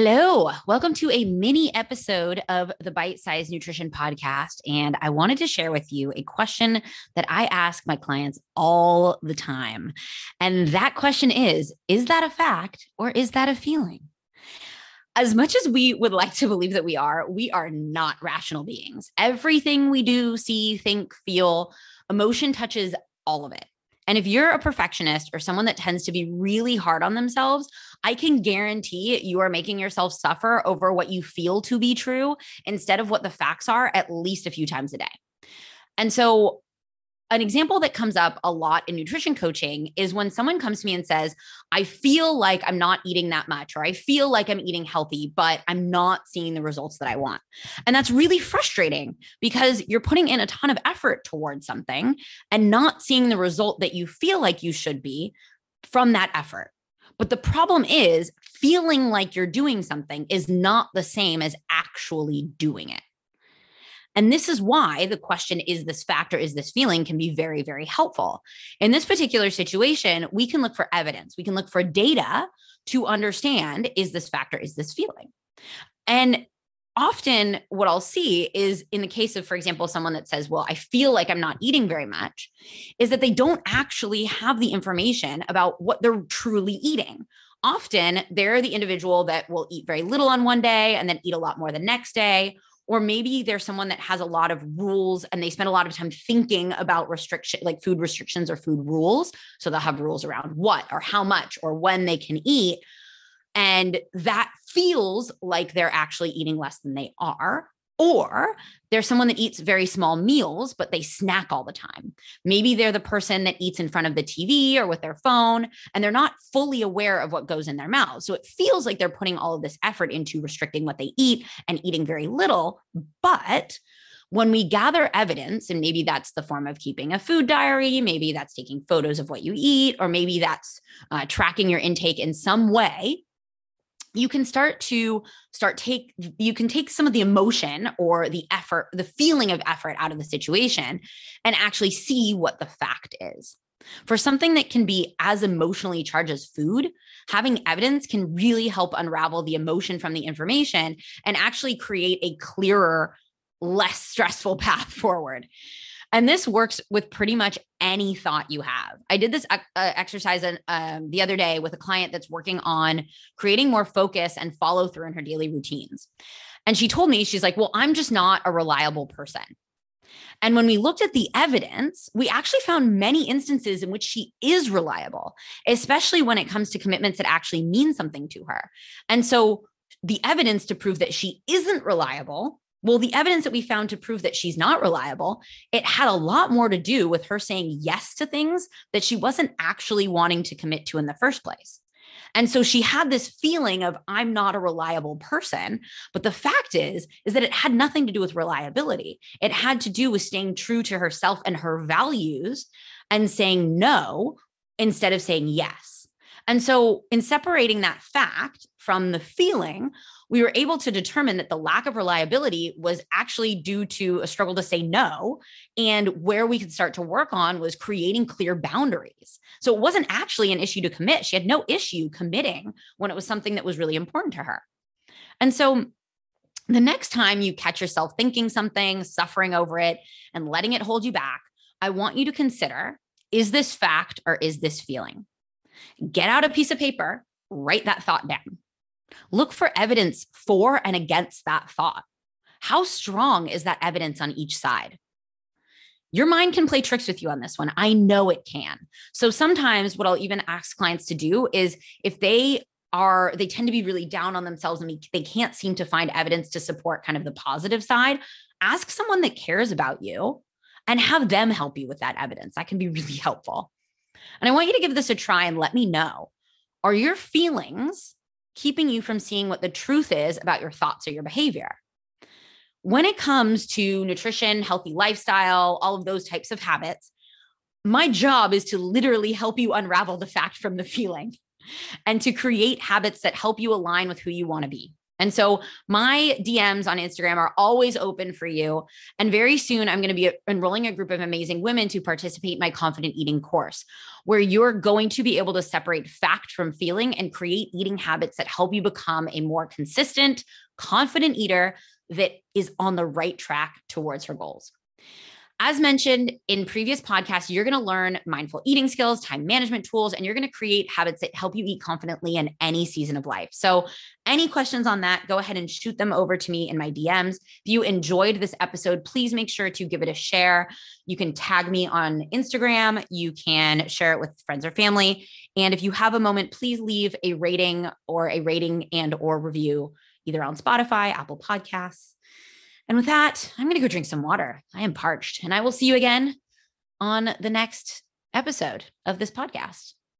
Hello, welcome to a mini episode of the Bite Size Nutrition Podcast. And I wanted to share with you a question that I ask my clients all the time. And that question is Is that a fact or is that a feeling? As much as we would like to believe that we are, we are not rational beings. Everything we do, see, think, feel, emotion touches all of it. And if you're a perfectionist or someone that tends to be really hard on themselves, I can guarantee you are making yourself suffer over what you feel to be true instead of what the facts are at least a few times a day. And so an example that comes up a lot in nutrition coaching is when someone comes to me and says, I feel like I'm not eating that much, or I feel like I'm eating healthy, but I'm not seeing the results that I want. And that's really frustrating because you're putting in a ton of effort towards something and not seeing the result that you feel like you should be from that effort. But the problem is, feeling like you're doing something is not the same as actually doing it. And this is why the question, is this fact or is this feeling, can be very, very helpful. In this particular situation, we can look for evidence, we can look for data to understand is this fact or is this feeling? And often what I'll see is in the case of, for example, someone that says, Well, I feel like I'm not eating very much, is that they don't actually have the information about what they're truly eating. Often they're the individual that will eat very little on one day and then eat a lot more the next day, or maybe there's someone that has a lot of rules and they spend a lot of time thinking about restriction like food restrictions or food rules. So they'll have rules around what or how much or when they can eat. And that feels like they're actually eating less than they are or there's someone that eats very small meals, but they snack all the time. Maybe they're the person that eats in front of the TV or with their phone, and they're not fully aware of what goes in their mouth. So it feels like they're putting all of this effort into restricting what they eat and eating very little. But when we gather evidence, and maybe that's the form of keeping a food diary, maybe that's taking photos of what you eat, or maybe that's uh, tracking your intake in some way, you can start to start take you can take some of the emotion or the effort the feeling of effort out of the situation and actually see what the fact is. For something that can be as emotionally charged as food having evidence can really help unravel the emotion from the information and actually create a clearer less stressful path forward and this works with pretty much any thought you have. I did this uh, exercise um, the other day with a client that's working on creating more focus and follow through in her daily routines. And she told me, she's like, Well, I'm just not a reliable person. And when we looked at the evidence, we actually found many instances in which she is reliable, especially when it comes to commitments that actually mean something to her. And so the evidence to prove that she isn't reliable well, the evidence that we found to prove that she's not reliable, it had a lot more to do with her saying yes to things that she wasn't actually wanting to commit to in the first place. And so she had this feeling of I'm not a reliable person, but the fact is is that it had nothing to do with reliability. It had to do with staying true to herself and her values and saying no instead of saying yes. And so in separating that fact from the feeling, we were able to determine that the lack of reliability was actually due to a struggle to say no. And where we could start to work on was creating clear boundaries. So it wasn't actually an issue to commit. She had no issue committing when it was something that was really important to her. And so the next time you catch yourself thinking something, suffering over it, and letting it hold you back, I want you to consider is this fact or is this feeling? Get out a piece of paper, write that thought down. Look for evidence for and against that thought. How strong is that evidence on each side? Your mind can play tricks with you on this one. I know it can. So sometimes what I'll even ask clients to do is if they are they tend to be really down on themselves and they can't seem to find evidence to support kind of the positive side, ask someone that cares about you and have them help you with that evidence. That can be really helpful. And I want you to give this a try and let me know. Are your feelings keeping you from seeing what the truth is about your thoughts or your behavior. When it comes to nutrition, healthy lifestyle, all of those types of habits, my job is to literally help you unravel the fact from the feeling and to create habits that help you align with who you want to be. And so my DMs on Instagram are always open for you. And very soon, I'm going to be enrolling a group of amazing women to participate in my confident eating course, where you're going to be able to separate fact from feeling and create eating habits that help you become a more consistent, confident eater that is on the right track towards her goals. As mentioned in previous podcasts, you're going to learn mindful eating skills, time management tools, and you're going to create habits that help you eat confidently in any season of life. So, any questions on that, go ahead and shoot them over to me in my DMs. If you enjoyed this episode, please make sure to give it a share. You can tag me on Instagram, you can share it with friends or family, and if you have a moment, please leave a rating or a rating and or review either on Spotify, Apple Podcasts, and with that, I'm going to go drink some water. I am parched, and I will see you again on the next episode of this podcast.